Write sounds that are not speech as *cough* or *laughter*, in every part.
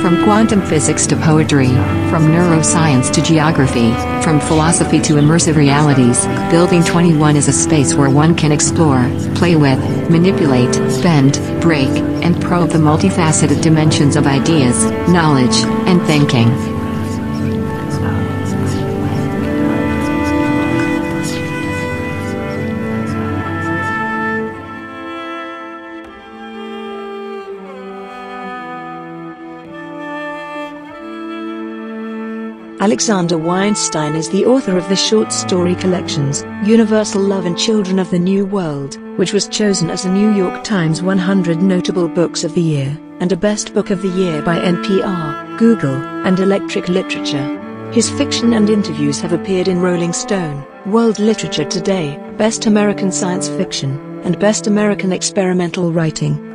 From quantum physics to poetry, from neuroscience to geography, from philosophy to immersive realities, Building 21 is a space where one can explore, play with, manipulate, bend, break, and probe the multifaceted dimensions of ideas, knowledge, and thinking. Alexander Weinstein is the author of the short story collections Universal Love and Children of the New World, which was chosen as a New York Times 100 Notable Books of the Year, and a Best Book of the Year by NPR, Google, and Electric Literature. His fiction and interviews have appeared in Rolling Stone, World Literature Today, Best American Science Fiction, and Best American Experimental Writing.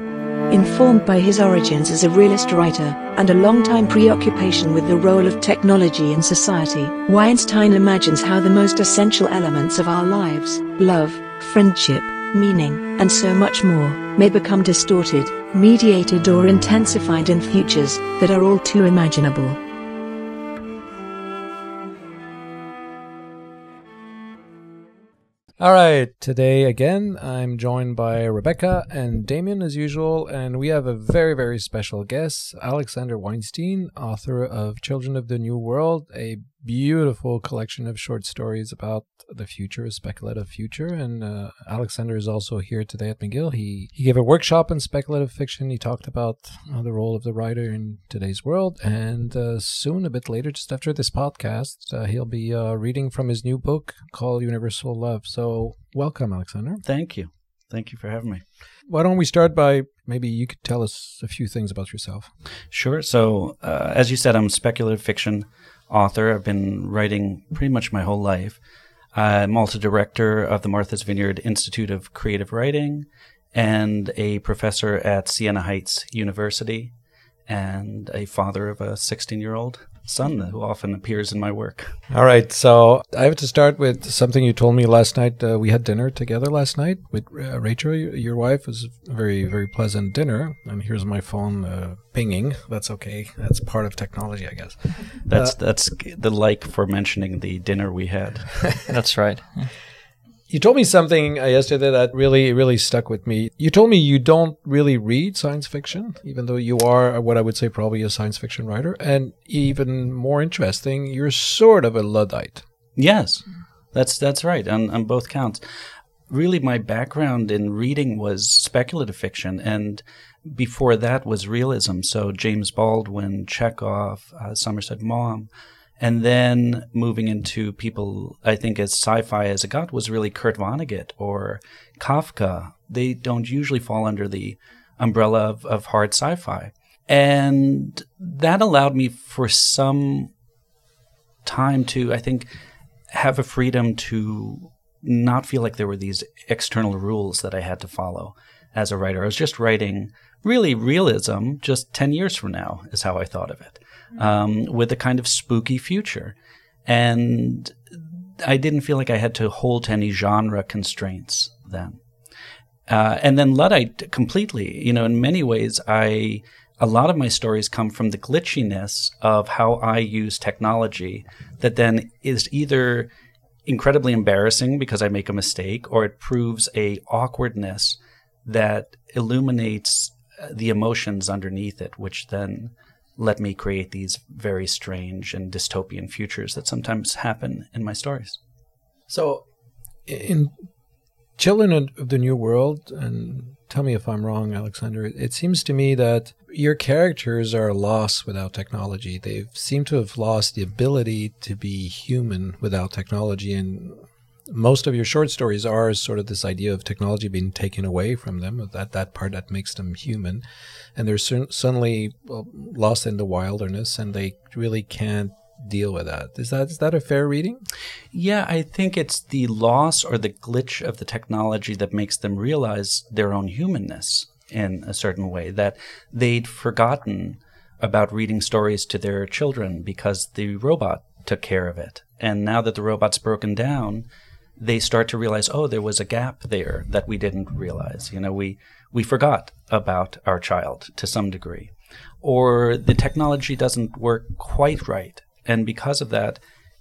Informed by his origins as a realist writer and a long-time preoccupation with the role of technology in society, Weinstein imagines how the most essential elements of our lives, love, friendship, meaning, and so much more, may become distorted, mediated or intensified in futures that are all too imaginable. All right, today again, I'm joined by Rebecca and Damien as usual, and we have a very, very special guest, Alexander Weinstein, author of Children of the New World, a beautiful collection of short stories about the future, a speculative future. And uh, Alexander is also here today at McGill. He he gave a workshop in speculative fiction. He talked about uh, the role of the writer in today's world. And uh, soon, a bit later, just after this podcast, uh, he'll be uh, reading from his new book called Universal Love. So, welcome, Alexander. Thank you. Thank you for having me. Why don't we start by maybe you could tell us a few things about yourself? Sure. So, uh, as you said, I'm speculative fiction author. I've been writing pretty much my whole life. I'm also director of the Martha's Vineyard Institute of Creative Writing and a professor at Siena Heights University and a father of a 16 year old son who often appears in my work. All right. So I have to start with something you told me last night. Uh, we had dinner together last night with uh, Rachel, your wife. It was a very, very pleasant dinner. And here's my phone uh, pinging. That's okay. That's part of technology, I guess. That's, uh, that's the like for mentioning the dinner we had. *laughs* that's right. You told me something uh, yesterday that really, really stuck with me. You told me you don't really read science fiction, even though you are what I would say probably a science fiction writer. And even more interesting, you're sort of a Luddite. Yes, that's that's right on, on both counts. Really, my background in reading was speculative fiction, and before that was realism. So James Baldwin, Chekhov, uh, Somerset Maugham and then moving into people, I think as sci-fi as it got was really Kurt Vonnegut or Kafka. They don't usually fall under the umbrella of, of hard sci-fi. And that allowed me for some time to, I think, have a freedom to not feel like there were these external rules that I had to follow as a writer. I was just writing really realism just 10 years from now, is how I thought of it um, with a kind of spooky future. And I didn't feel like I had to hold to any genre constraints then. Uh, and then Luddite completely, you know, in many ways, I, a lot of my stories come from the glitchiness of how I use technology that then is either incredibly embarrassing because I make a mistake or it proves a awkwardness that illuminates the emotions underneath it, which then let me create these very strange and dystopian futures that sometimes happen in my stories. So, in Children of the New World, and tell me if I'm wrong, Alexander, it seems to me that your characters are lost without technology. They seem to have lost the ability to be human without technology. And most of your short stories are sort of this idea of technology being taken away from them, that, that part that makes them human. And they're suddenly lost in the wilderness and they really can't deal with that. Is that is that a fair reading? Yeah, I think it's the loss or the glitch of the technology that makes them realize their own humanness in a certain way that they'd forgotten about reading stories to their children because the robot took care of it. And now that the robot's broken down, they start to realize, oh, there was a gap there that we didn't realize. You know, we we forgot about our child to some degree, or the technology doesn't work quite right, and because of that,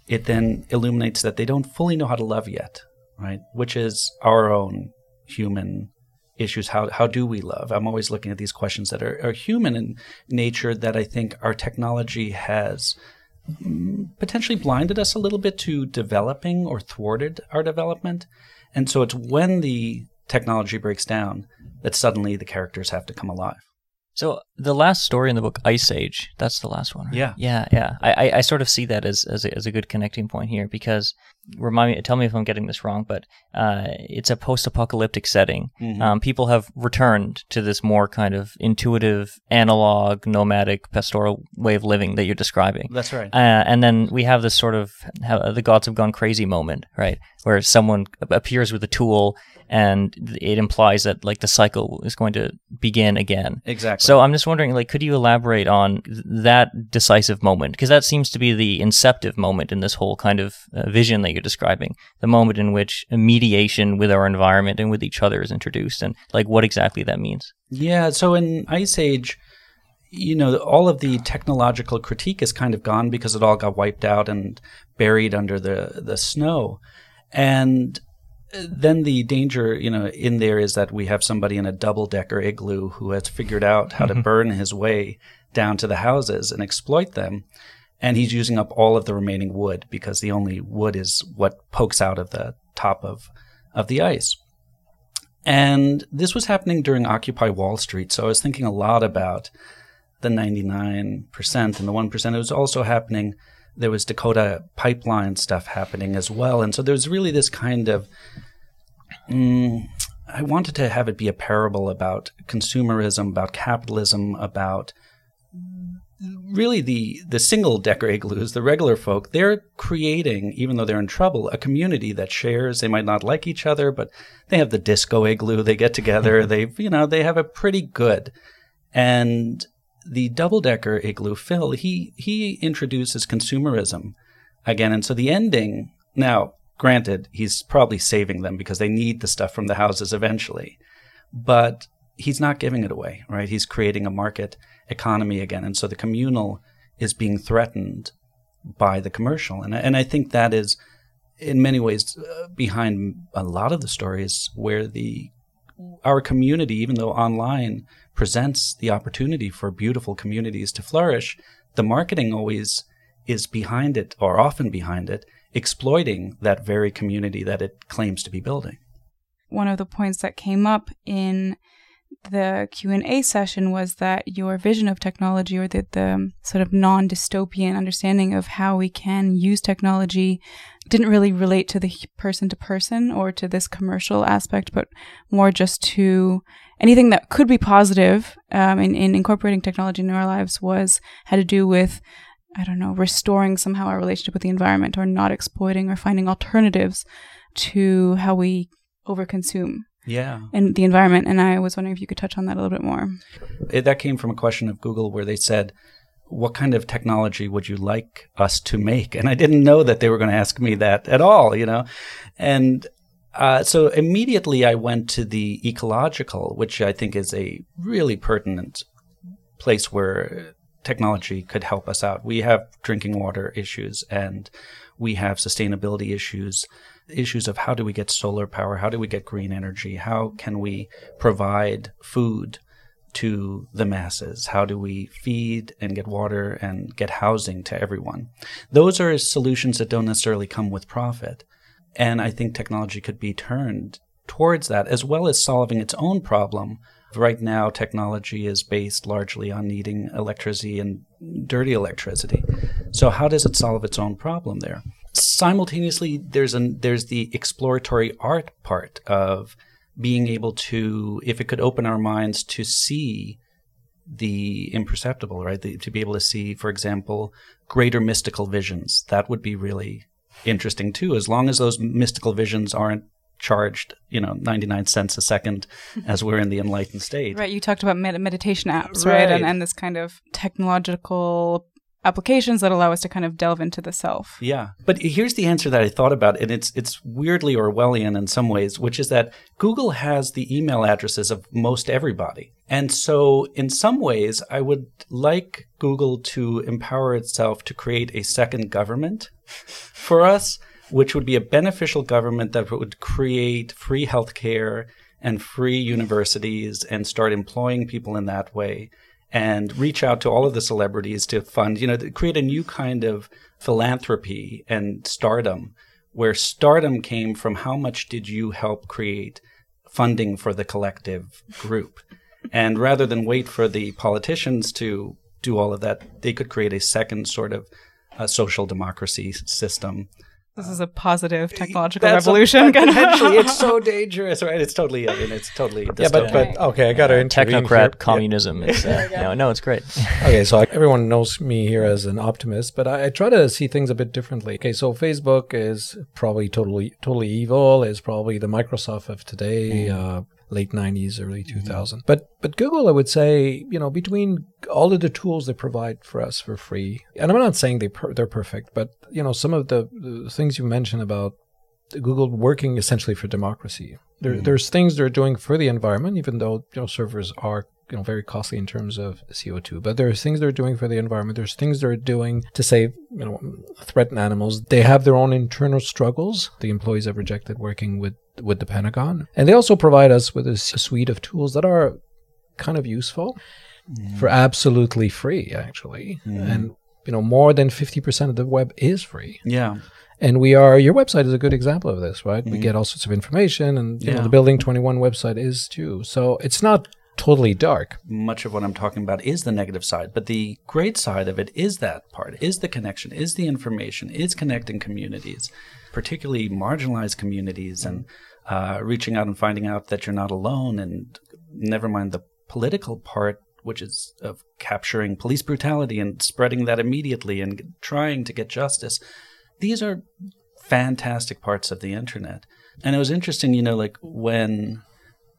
it then illuminates that they don't fully know how to love yet, right? Which is our own human issues. How how do we love? I'm always looking at these questions that are, are human in nature that I think our technology has potentially blinded us a little bit to developing or thwarted our development. And so it's when the technology breaks down that suddenly the characters have to come alive. So the last story in the book, Ice Age, that's the last one. Right? Yeah. yeah, yeah. I, I, I sort of see that as as a, as a good connecting point here because remind me, tell me if I'm getting this wrong, but uh, it's a post-apocalyptic setting. Mhm. Um, people have returned to this more kind of intuitive, analog, nomadic, pastoral way of living that you're describing. That's right. Uh, and then we have this sort of the gods have gone crazy moment, right? Where someone appears with a tool and it implies that like the cycle is going to begin again. exactly. So I'm just wondering, like, could you elaborate on th- that decisive moment? Because that seems to be the inceptive moment in this whole kind of uh, vision that you're describing. The moment in which a mediation with our environment and with each other is introduced, and like what exactly that means. Yeah, so in Ice Age, you know, all of the technological critique is kind of gone because it all got wiped out and buried under the the snow. And uh, then the danger, you know, in there is that we have somebody in a double decker igloo who has figured out how to mm-hmm. burn his way down to the houses and exploit them. And he's using up all of the remaining wood because the only wood is what pokes out of the top of of the ice. And this was happening during Occupy Wall Street. So I was thinking a lot about the 99% and the 1%. It was also happening, there was Dakota pipeline stuff happening as well. And so there was really this kind of, mm, I wanted to have it be a parable about consumerism, about capitalism, about really the the single decker igloos, the regular folk, they're creating, even though they're in trouble, a community that shares. They might not like each other, but they have the disco igloo. They get together. *laughs* they you know they have a pretty good. And the double decker igloo, Phil, he he introduces consumerism again, and so the ending now. Granted, he's probably saving them because they need the stuff from the houses eventually, but he's not giving it away, right? He's creating a market economy again. And so the communal is being threatened by the commercial. And, and I think that is, in many ways, uh, behind a lot of the stories where the our community, even though online presents the opportunity for beautiful communities to flourish, the marketing always is behind it, or often behind it, exploiting that very community that it claims to be building. one of the points that came up in the Q&A session was that your vision of technology or the, the sort of non-dystopian understanding of how we can use technology didn't really relate to the person to person or to this commercial aspect, but more just to anything that could be positive um, in, in incorporating technology into our lives was had to do with I don't know, restoring somehow our relationship with the environment or not exploiting or finding alternatives to how we overconsume Yeah. in the environment. And I was wondering if you could touch on that a little bit more. It, that came from a question of Google where they said, What kind of technology would you like us to make? And I didn't know that they were going to ask me that at all, you know? And uh, so immediately I went to the ecological, which I think is a really pertinent place where technology could help us out. We have drinking water issues and we have sustainability issues, issues of how do we get solar power? How do we get green energy? How can we provide food to the masses? How do we feed and get water and get housing to everyone? Those are solutions that don't necessarily come with profit. And I think technology could be turned towards that as well as solving its own problem. Right now, technology is based largely on needing electricity and dirty electricity. So, how does it solve its own problem there? Simultaneously, there's an there's the exploratory art part of being able to, if it could open our minds to see the imperceptible, right? The, to be able to see, for example, greater mystical visions. That would be really interesting too, as long as those mystical visions aren't charged, you know, 99 cents a second *laughs* as we're in the enlightened state. Right. You talked about med- meditation apps, right? Right. And, and this kind of technological applications that allow us to kind of delve into the self. Yeah. But here's the answer that I thought about, and it's it's weirdly Orwellian in some ways, which is that Google has the email addresses of most everybody. And so in some ways, I would like Google to empower itself to create a second government *laughs* for us, which would be a beneficial government that would create free healthcare and free universities and start employing people in that way and reach out to all of the celebrities to fund, you know, create a new kind of philanthropy and stardom where stardom came from how much did you help create funding for the collective group. And rather than wait for the politicians to do all of that, they could create a second sort of uh, social democracy system this is a positive technological That's revolution. A, *laughs* potentially, it's so *laughs* dangerous, right? It's totally, I mean, it's totally. Yeah, but, but okay, I got to uh, technocrat here. communism. Yeah. It's, uh, no, no, it's great. *laughs* okay, so I, everyone knows me here as an optimist, but I, I, try to see things a bit differently. Okay, so Facebook is probably totally, totally evil. Is probably the Microsoft of today. Mm. Uh, late 90s early 2000 mm-hmm. but but google i would say you know between all of the tools they provide for us for free and i'm not saying they per- they're perfect but you know some of the, the, things you mentioned about google working essentially for democracy there, mm-hmm. there's things they're doing for the environment even though you know servers are you know very costly in terms of CO2. But there are things they're doing for the environment. There's things they're doing to save you know threatened animals. They have their own internal struggles. The employees have rejected working with with the Pentagon, and they also provide us with a, suite of tools that are kind of useful mm. for absolutely free, actually, mm. and you know more than 50% of the web is free yeah and we are your website is a good example of this right mm-hmm. we get all sorts of information and you yeah. know the building 21 website is too so it's not totally dark. Much of what I'm talking about is the negative side, but the great side of it is that part, is the connection, is the information, is connecting communities, particularly marginalized communities, and uh, reaching out and finding out that you're not alone, and never mind the political part, which is of capturing police brutality and spreading that immediately and trying to get justice. These are fantastic parts of the internet. And it was interesting, you know, like when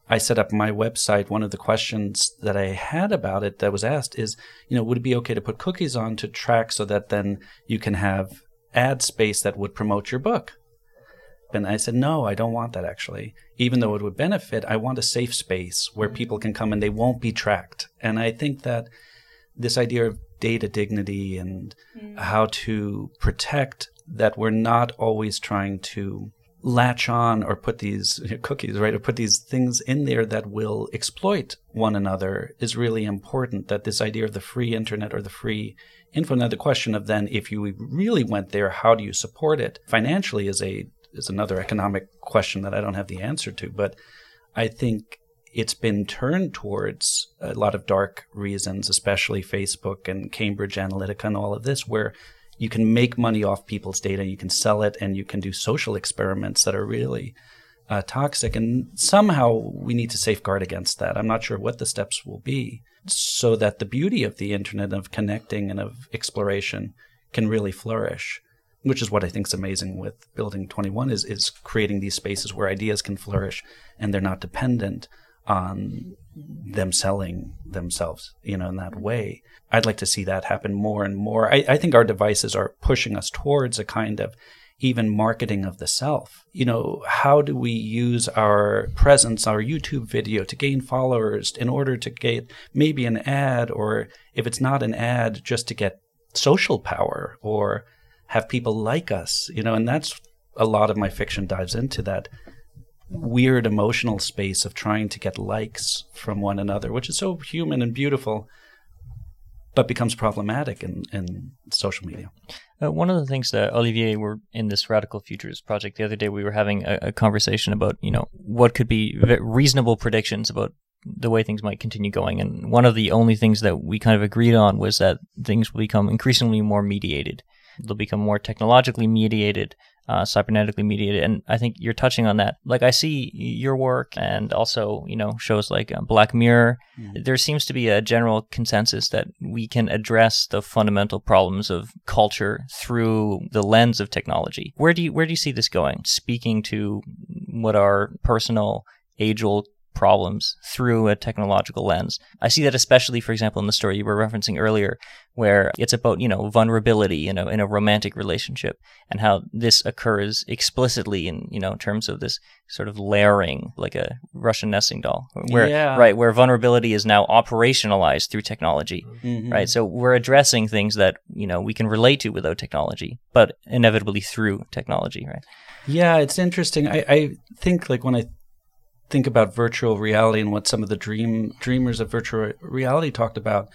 I set up my website, one of the questions that I had about it that was asked is, you know, would it be okay to put cookies on to track so that then you can have ad space that would promote your book? And I said, no, I don't want that actually. Even though it would benefit, I want a safe space where people can come and they won't be tracked. And I think that this idea of data dignity and mm. how to protect that we're not always trying to latch on or put these *laughs* cookies, right, or put these things in there that will exploit one another is really important. That this idea of the free internet or the free info. Now, the question of then, if you really went there, how do you support it financially? Is a is another economic question that I don't have the answer to. But I think it's been turned towards a lot of dark reasons, especially Facebook and Cambridge Analytica and all of this, where you can make money off people's data, you can sell it, and you can do social experiments that are really uh, toxic. And somehow we need to safeguard against that. I'm not sure what the steps will be so that the beauty of the internet of connecting and of exploration can really flourish. Which is what I think is amazing with Building 21 is is creating these spaces where ideas can flourish and they're not dependent on them selling themselves, you know, in that way. I'd like to see that happen more and more. I, I think our devices are pushing us towards a kind of even marketing of the self. You know, how do we use our presence, our YouTube video to gain followers in order to get maybe an ad, or if it's not an ad, just to get social power or have people like us, you know, and that's a lot of my fiction dives into that weird emotional space of trying to get likes from one another, which is so human and beautiful, but becomes problematic in, in social media. Uh, one of the things that Olivier were in this Radical Futures project the other day, we were having a, a conversation about, you know, what could be reasonable predictions about the way things might continue going. And one of the only things that we kind of agreed on was that things will become increasingly more mediated. They'll become more technologically mediated, uh, cybernetically mediated. And I think you're touching on that. Like I see your work and also, you know, shows like uh, Black Mirror. Mm. There seems to be a general consensus that we can address the fundamental problems of culture through the lens of technology. Where do you, where do you see this going? Speaking to what are personal age old problems through a technological lens. I see that especially, for example, in the story you were referencing earlier, where it's about, you know, vulnerability in a, in a romantic relationship and how this occurs explicitly in, you know, in terms of this sort of layering, like a Russian nesting doll, where, Yeah. right, where vulnerability is now operationalized through technology, Mhm. right? So we're addressing things that, you know, we can relate to without technology, but inevitably through technology, right? Yeah, it's interesting. I, I think like when I think about virtual reality and what some of the dream dreamers of virtual reality talked about,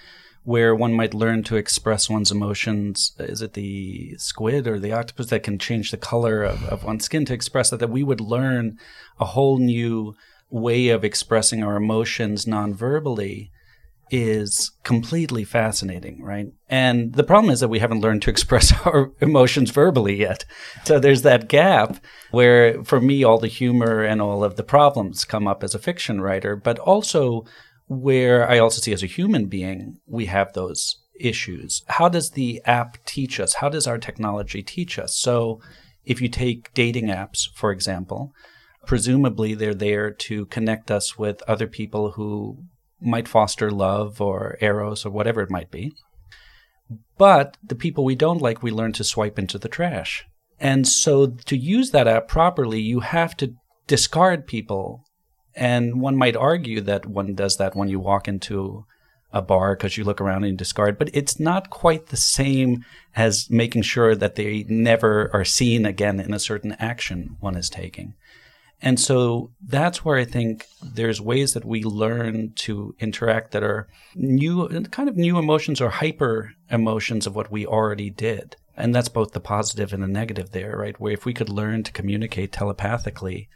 where one might learn to express one's emotions. Is it the squid or the octopus that can change the color of, of one's skin to express that? That we would learn a whole new way of expressing our emotions non-verbally is completely fascinating, right? And the problem is that we haven't learned to express *laughs* our emotions verbally yet. So there's that gap where, for me, all the humor and all of the problems come up as a fiction writer, but also where I also see as a human being, we have those issues. How does the app teach us? How does our technology teach us? So if you take dating apps, for example, presumably they're there to connect us with other people who might foster love or eros or whatever it might be. But the people we don't like, we learn to swipe into the trash. And so to use that app properly, you have to discard people. And one might argue that one does that when you walk into a bar because you look around and discard, but it's not quite the same as making sure that they never are seen again in a certain action one is taking. And so that's where I think there's ways that we learn to interact that are new, kind of new emotions or hyper emotions of what we already did. And that's both the positive and the negative there, right? Where if we could learn to communicate telepathically,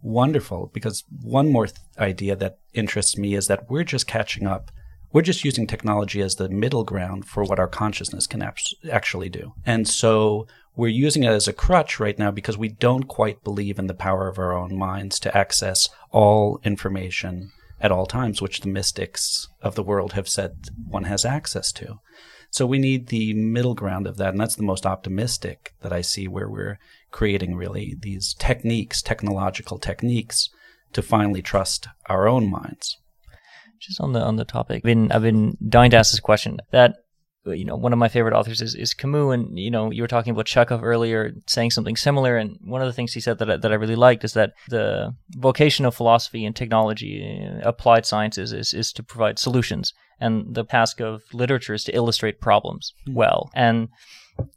wonderful. Because one more th- idea that interests me is that we're just catching up. We're just using technology as the middle ground for what our consciousness can abs- actually do. And so we're using it as a crutch right now because we don't quite believe in the power of our own minds to access all information at all times, which the mystics of the world have said one has access to. So we need the middle ground of that. And that's the most optimistic that I see where we're creating really these techniques, technological techniques to finally trust our own minds. just on the on the topic. I've been I've been dying to ask this question. That you know, one of my favorite authors is, is Camus, and you know, you were talking about Chekhov earlier, saying something similar. And one of the things he said that I, that I really liked is that the vocation of philosophy and technology, uh, applied sciences, is is to provide solutions, and the task of literature is to illustrate problems well. And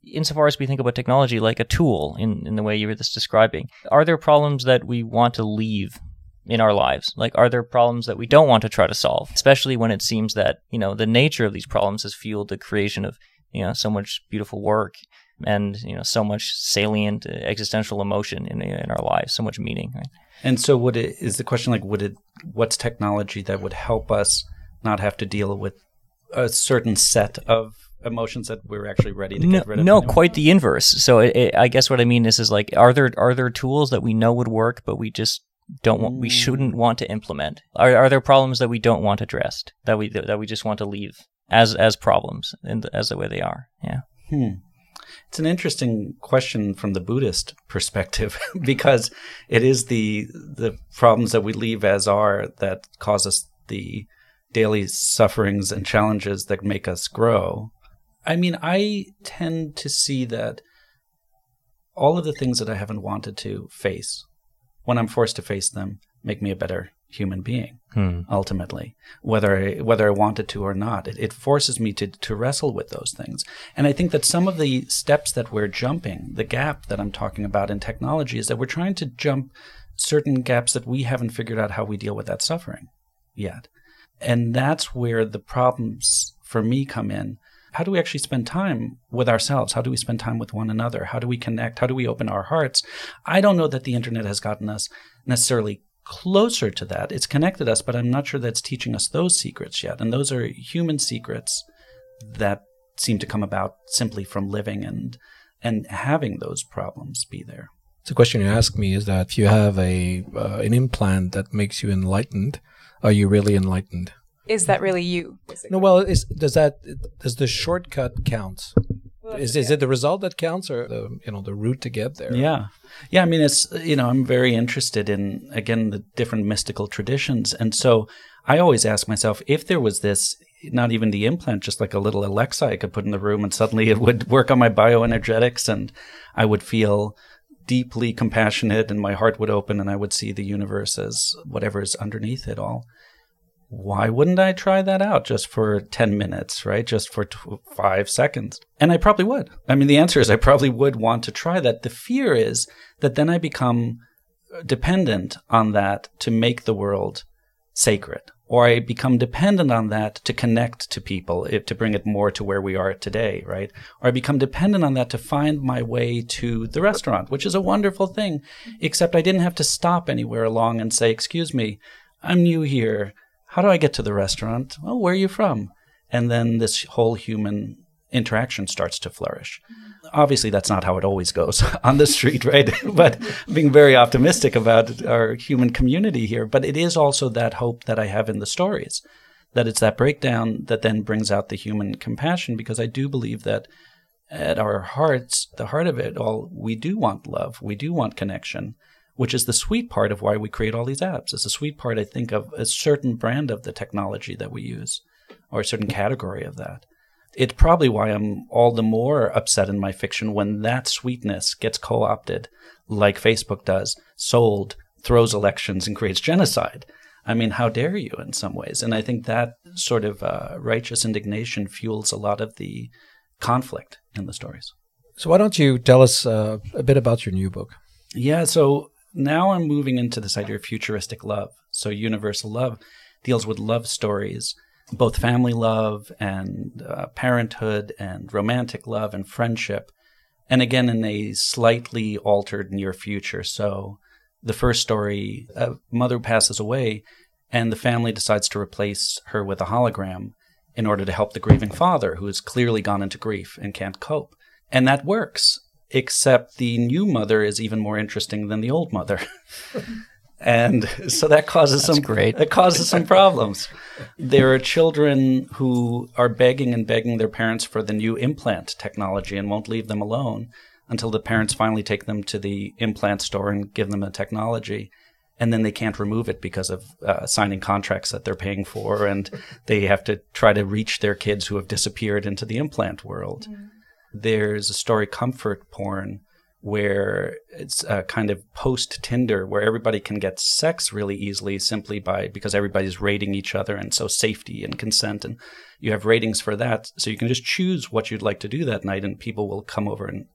insofar as we think about technology like a tool in, in the way you were just describing, are there problems that we want to leave in our lives? Like, are there problems that we don't want to try to solve? Especially when it seems that, you know, the nature of these problems has fueled the creation of, you know, so much beautiful work and, you know, so much salient uh, existential emotion in, in our lives, so much meaning, right? And so, would it is the question like, would it? What's technology that would help us not have to deal with a certain set of emotions that we're actually ready to No, get rid of? no, anyway? quite the inverse. So it, it, I guess what I mean is, is like, are there are there tools that we know would work, but we just don't want, we Mm. shouldn't want to implement? Are are there problems that we don't want addressed that we that we just want to leave as as problems and as the way they are? Yeah. Hmm. It's an interesting question from the Buddhist perspective *laughs* because it is the the problems that we leave as are that cause us the daily sufferings and challenges that make us grow. I mean, I tend to see that all of the things that I haven't wanted to face, when I'm forced to face them, make me a better human being Hmm. ultimately, whether I, whether I wanted to or not. It, it forces me to, to wrestle with those things. And I think that some of the steps that we're jumping, the gap that I'm talking about in technology, is that we're trying to jump certain gaps that we haven't figured out how we deal with that suffering yet. And that's where the problems for me come in. How do we actually spend time with ourselves? How do we spend time with one another? How do we connect? How do we open our hearts? I don't know that the internet has gotten us necessarily closer to that. It's connected us, but I'm not sure that's teaching us those secrets yet. And those are human secrets that seem to come about simply from living and and having those problems be there. The question you ask me is that if you have a uh, an implant that makes you enlightened, are you really enlightened? Is that really you? No, well, is, does that does the shortcut count? is is it the result that counts or the you know the route to get there? Yeah. Yeah, I mean it's you know, I'm very interested in again the different mystical traditions and so I always ask myself if there was this not even the implant just like a little Alexa I could put in the room and suddenly it would work on my bioenergetics and I would feel deeply compassionate and my heart would open and I would see the universe as whatever is underneath it all why wouldn't I try that out just for 10 minutes, right? Just for t- five seconds. And I probably would. I mean, the answer is I probably would want to try that. The fear is that then I become uh, dependent on that to make the world sacred, or I become dependent on that to connect to people, if, to bring it more to where we are today, right? Or I become dependent on that to find my way to the restaurant, which is a wonderful thing, except I didn't have to stop anywhere along and say, excuse me, I'm new here how do I get to the restaurant? Oh, where are you from? And then this whole human interaction starts to flourish. Obviously, that's not how it always goes *laughs* on the street, right? *laughs* but being very optimistic about our human community here. But it is also that hope that I have in the stories, that it's that breakdown that then brings out the human compassion, because I do believe that at our hearts, the heart of it all, we do want love, we do want connection which is the sweet part of why we create all these apps. It's a sweet part, I think, of a certain brand of the technology that we use or a certain category of that. It's probably why I'm all the more upset in my fiction when that sweetness gets co opted, like Facebook does, sold, throws elections, and creates genocide. I mean, how dare you in some ways? And I think that sort of uh, righteous indignation fuels a lot of the conflict in the stories. So, why don't you tell us uh, a bit about your new book? Yeah, so now I'm moving into this idea of futuristic love. So universal love deals with love stories, both family love and uh, parenthood and romantic love and friendship. And again, in a slightly altered near future. So the first story, a mother passes away and the family decides to replace her with a hologram in order to help the grieving father who has clearly gone into grief and can't cope. And that works except the new mother is even more interesting than the old mother. *laughs* and so that causes That's some great. that causes some problems. There are children who are begging and begging their parents for the new implant technology and won't leave them alone until the parents finally take them to the implant store and give them the technology. And then they can't remove it because of uh, signing contracts that they're paying for, and they have to try to reach their kids who have disappeared into the implant world. Mm-hmm there's a story comfort porn where it's a kind of post Tinder where everybody can get sex really easily simply by because everybody's rating each other and so safety and consent and you have ratings for that. So you can just choose what you'd like to do that night and people will come over and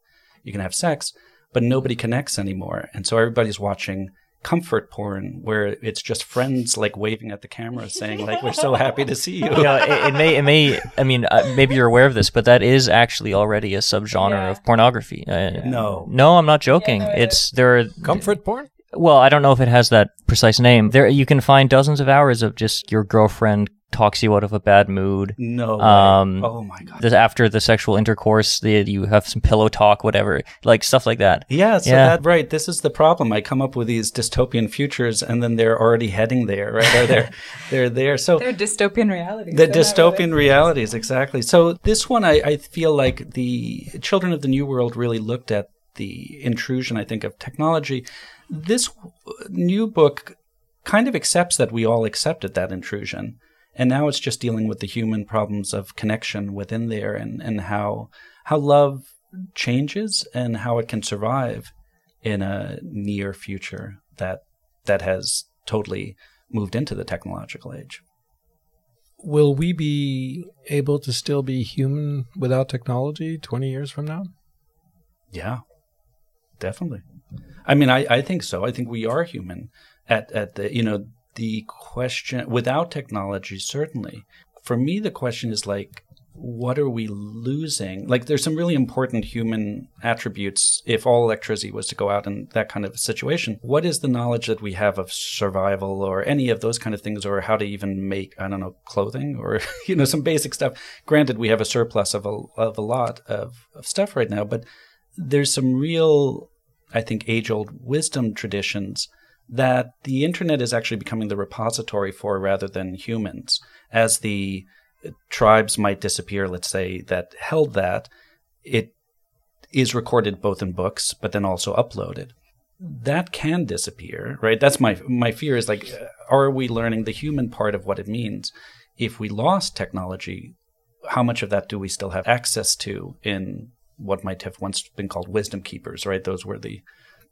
you can have sex but nobody connects anymore. And so everybody's watching comfort porn where it's just friends like waving at the camera saying like we're so happy to see you. you know, it, it, may it may I mean uh, maybe you're aware of this, but that is actually already a subgenre yeah. of pornography. Uh, no, no, I'm not joking. Yeah, no, it's there. Are, comfort porn. Well, I don't know if it has that precise name. There, you can find dozens of hours of just your girlfriend talks you out of a bad mood. No. Um, oh my god. After the sexual intercourse, the, you have some pillow talk, whatever, like stuff like that. Yeah. So yeah. That, right. This is the problem. I come up with these dystopian futures, and then they're already heading there. Right? Or they're *laughs* they're there. So they're dystopian realities. The dystopian realities, exactly. So this one, I, I feel like the children of the new world really looked at the intrusion. I think of technology. This new book kind of accepts that we all accepted that intrusion and now it's just dealing with the human problems of connection within there and, and how how love changes and how it can survive in a near future that that has totally moved into the technological age. Will we be able to still be human without technology 20 years from now? Yeah, definitely. I mean, I, I think so. I think we are human at, at the, you know, the question without technology certainly. For me the question is like what are we losing? Like there's some really important human attributes if all electricity was to go out in that kind of a situation what is the knowledge that we have of survival or any of those kind of things or how to even make i don't know clothing or *laughs* you know some basic stuff? Granted we have a surplus of a, of a lot of, of stuff right now but there's some real i think age old wisdom traditions that the internet is actually becoming the repository for rather than humans. As the tribes might disappear, let's say, that held that, it is recorded both in books, but then also uploaded. That can disappear, right? That's my my fear is like, are we learning the human part of what it means? If we lost technology, how much of that do we still have access to in what might have once been called wisdom keepers, right? Those were the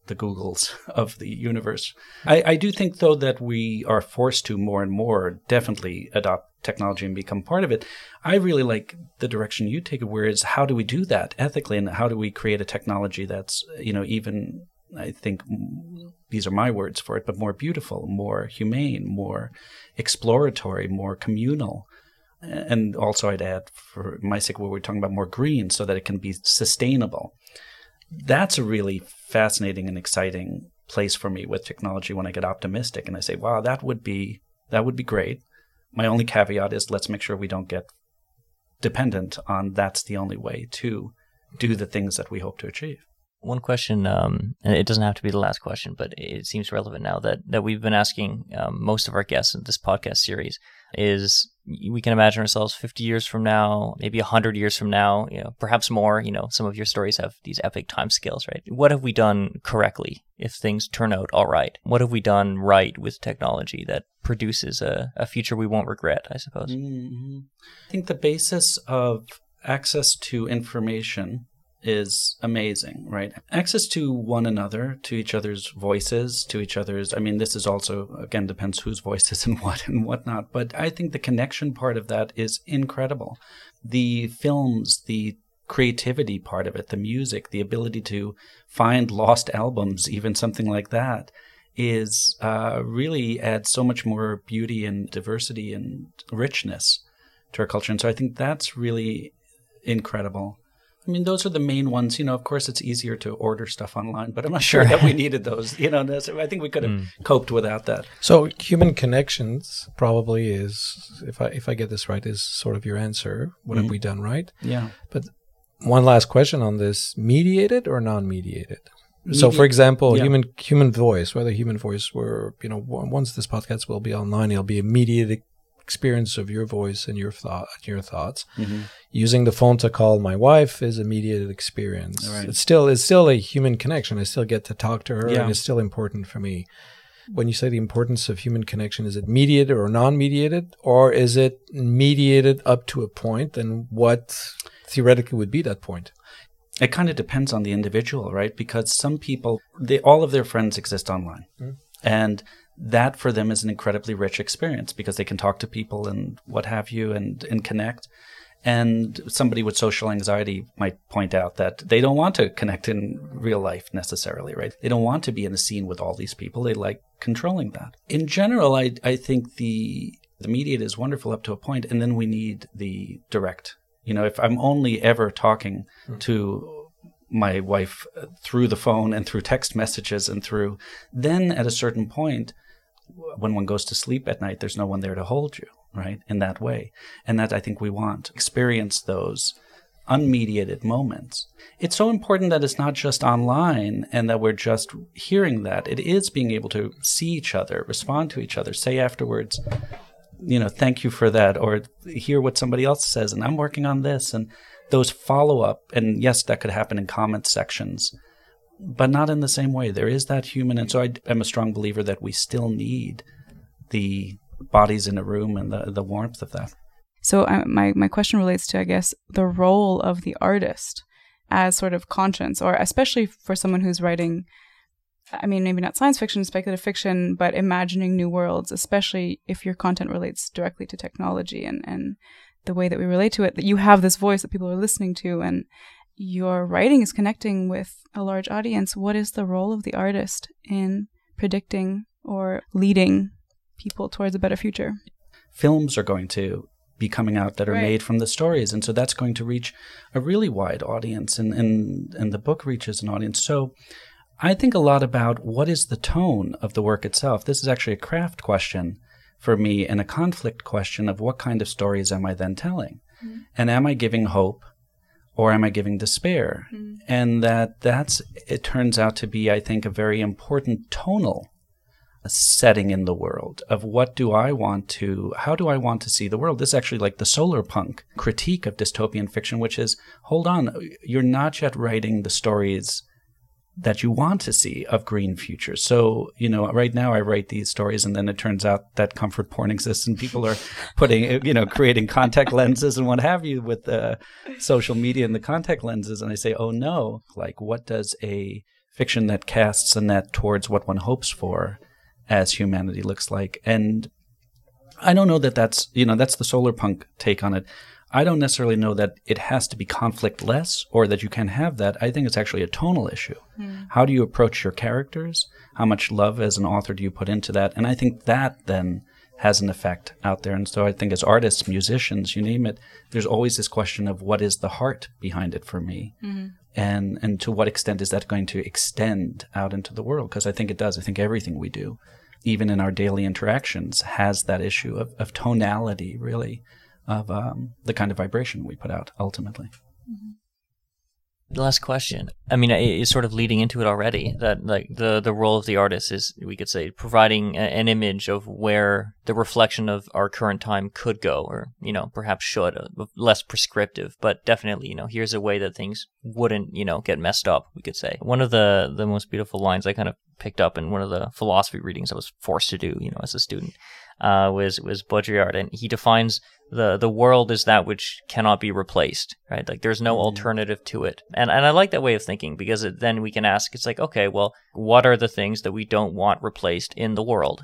the Googles *laughs* of the universe. I, I do think, though, that we are forced to more and more definitely adopt technology and become part of it. I really like the direction you take it, where is how do we do that ethically, and how do we create a technology that's, you know, even I think these are my words for it, but more beautiful, more humane, more exploratory, more communal. And also, I'd add for my sake, where we're talking about more green so that it can be sustainable that's a really fascinating and exciting place for me with technology when I get optimistic and I say, wow, that would be that would be great. My only caveat is let's make sure we don't get dependent on that's the only way to do the things that we hope to achieve. One question, um, and it doesn't have to be the last question, but it seems relevant now that, that we've been asking um, most of our guests in this podcast series is we can imagine ourselves 50 years from now, maybe 100 years from now, you know, perhaps more. You know, some of your stories have these epic time scales, right? What have we done correctly if things turn out all right? What have we done right with technology that produces a, a future we won't regret, I suppose? Mm-hmm. I think the basis of access to information is amazing, right? Access to one another, to each other's voices, to each other's. I mean, this is also, again, depends whose voices *laughs* and what and whatnot. But I think the connection part of that is incredible. The films, the creativity part of it, the music, the ability to find lost albums, even something like that, is uh, really adds so much more beauty and diversity and richness to our culture. And so I think that's really incredible. I mean, those are the main ones. You know, of course, it's easier to order stuff online, but I'm not sure that we needed those. You know, I think we could have mm. coped without that. So, human connections probably is, if I if I get this right, is sort of your answer. What mm have we done right? Yeah. But one last question on this: mediated or non-mediated? Medi- so, for example, yeah. human human voice, whether human voice were, you know, once this podcast will be online, it'll be a mediated experience of your voice and your thought your thoughts mm-hmm. using the phone to call my wife is a mediated experience right. it's still it's still a human connection i still get to talk to her yeah. and it's still important for me when you say the importance of human connection is it mediated or non-mediated or is it mediated up to a point and what theoretically would be that point it kind of depends on the individual right because some people they all of their friends exist online mm. and that for them is an incredibly rich experience because they can talk to people and what have you and, and connect. And somebody with social anxiety might point out that they don't want to connect in real life necessarily, right? They don't want to be in a scene with all these people. They like controlling that. In general, I, I think the, the mediate is wonderful up to a point, and then we need the direct. You know, if I'm only ever talking mm. to my wife through the phone and through text messages and through, then at a certain point, when one goes to sleep at night, there's no one there to hold you, right? In that way. And that I think we want. Experience those unmediated moments. It's so important that it's not just online and that we're just hearing that. It is being able to see each other, respond to each other, say afterwards, you know, thank you for that, or hear what somebody else says, and I'm working on this. And those follow up, and yes, that could happen in comment sections but not in the same way. There is that human, and so I am a strong believer that we still need the bodies in a room and the the warmth of that. So uh, my my question relates to, I guess, the role of the artist as sort of conscience, or especially for someone who's writing. I mean, maybe not science fiction, speculative fiction, but imagining new worlds, especially if your content relates directly to technology and, and the way that we relate to it, that you have this voice that people are listening to and your writing is connecting with a large audience, what is the role of the artist in predicting or leading people towards a better future? Films are going to be coming out that are right. made from the stories. And so that's going to reach a really wide audience and, and, and the book reaches an audience. So I think a lot about what is the tone of the work itself. This is actually a craft question for me and a conflict question of what kind of stories am I then telling? Mm-hmm. And am I giving hope or am I giving despair? Mm. And that that's it turns out to be, I think, a very important tonal setting in the world of what do I want to, how do I want to see the world? This is actually like the solar punk critique of dystopian fiction, which is hold on, you're not yet writing the stories that you want to see of green futures. So, you know, right now I write these stories and then it turns out that comfort porn exists and people are putting, you know, creating contact lenses and what have you with the social media and the contact lenses. And I say, oh no, like what does a fiction that casts a net towards what one hopes for as humanity looks like? And I don't know that that's, you know, that's the solar punk take on it. I don't necessarily know that it has to be conflict less or that you can have that. I think it's actually a tonal issue. Mm. How do you approach your characters? How much love as an author do you put into that? And I think that then has an effect out there. And so I think as artists, musicians, you name it, there's always this question of what is the heart behind it for me? Mm-hmm. And, and to what extent is that going to extend out into the world? Because I think it does. I think everything we do, even in our daily interactions, has that issue of, of tonality, really of um, the kind of vibration we put out ultimately. Mm-hmm. The last question. I mean, it's sort of leading into it already. That like the the role of the artist is, we could say, providing an image of where the reflection of our current time could go, or you know, perhaps should, uh, less prescriptive, but definitely, you know, here's a way that things wouldn't, you know, get messed up. We could say one of the the most beautiful lines I kind of picked up in one of the philosophy readings I was forced to do, you know, as a student, uh, was was Baudrillard, and he defines the the world is that which cannot be replaced, right? Like there's no mm-hmm. alternative to it, and and I like that way of thinking because it, then we can ask, it's like, okay, well, what are the things that we don't want replaced in the world?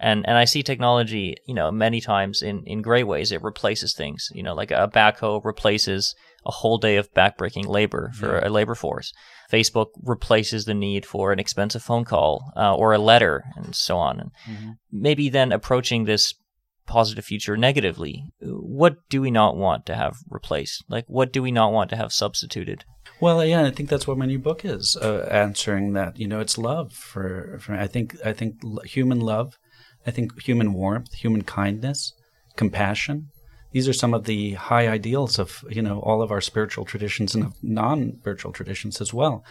And and I see technology, you know, many times in in great ways. It replaces things, you know, like a backhoe replaces a whole day of backbreaking labor for yeah. a labor force. Facebook replaces the need for an expensive phone call uh, or a letter and so on. And mm-hmm. maybe then approaching this positive future negatively. What do we not want to have replaced? Like, what do we not want to have substituted? Well, yeah, I think that's what my new book is uh, answering that. You know, it's love for, for I think I think human love, I think human warmth, human kindness, compassion. These are some of the high ideals of you know all of our spiritual traditions and of non-spiritual traditions as well,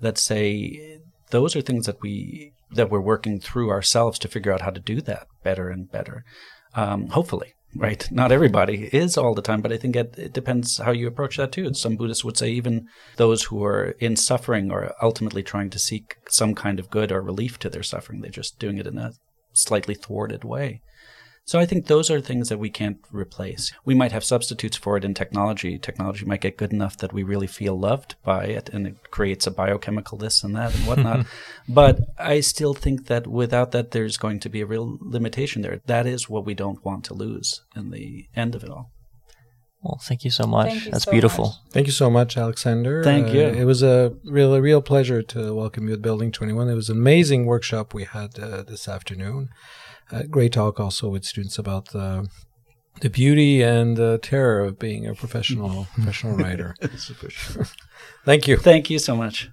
that say those are things that we that we're working through ourselves to figure out how to do that better and better um, hopefully right? Not everybody is all the time but i think it, it, depends how you approach that too. Some buddhists would say even those who are in suffering are ultimately trying to seek some kind of good or relief to their suffering. They're just doing it in a slightly thwarted way so I think those are things that we can't replace. We might have substitutes for it in technology. Technology might get good enough that we really feel loved by it and it creates a biochemical this and that and whatnot. *laughs* but I still think that without that, there's going to be a real limitation there. That is what we don't want to lose in the end of it all. Well, thank you so much. You That's so beautiful. Much. Thank you so much, Alexander. Thank uh, you. It was a real, a real pleasure to welcome you at Building 21. It was an amazing workshop we had uh, this afternoon a great talk also with students about the the beauty and the terror of being a professional *laughs* professional writer. *laughs* Thank you. Thank you so much.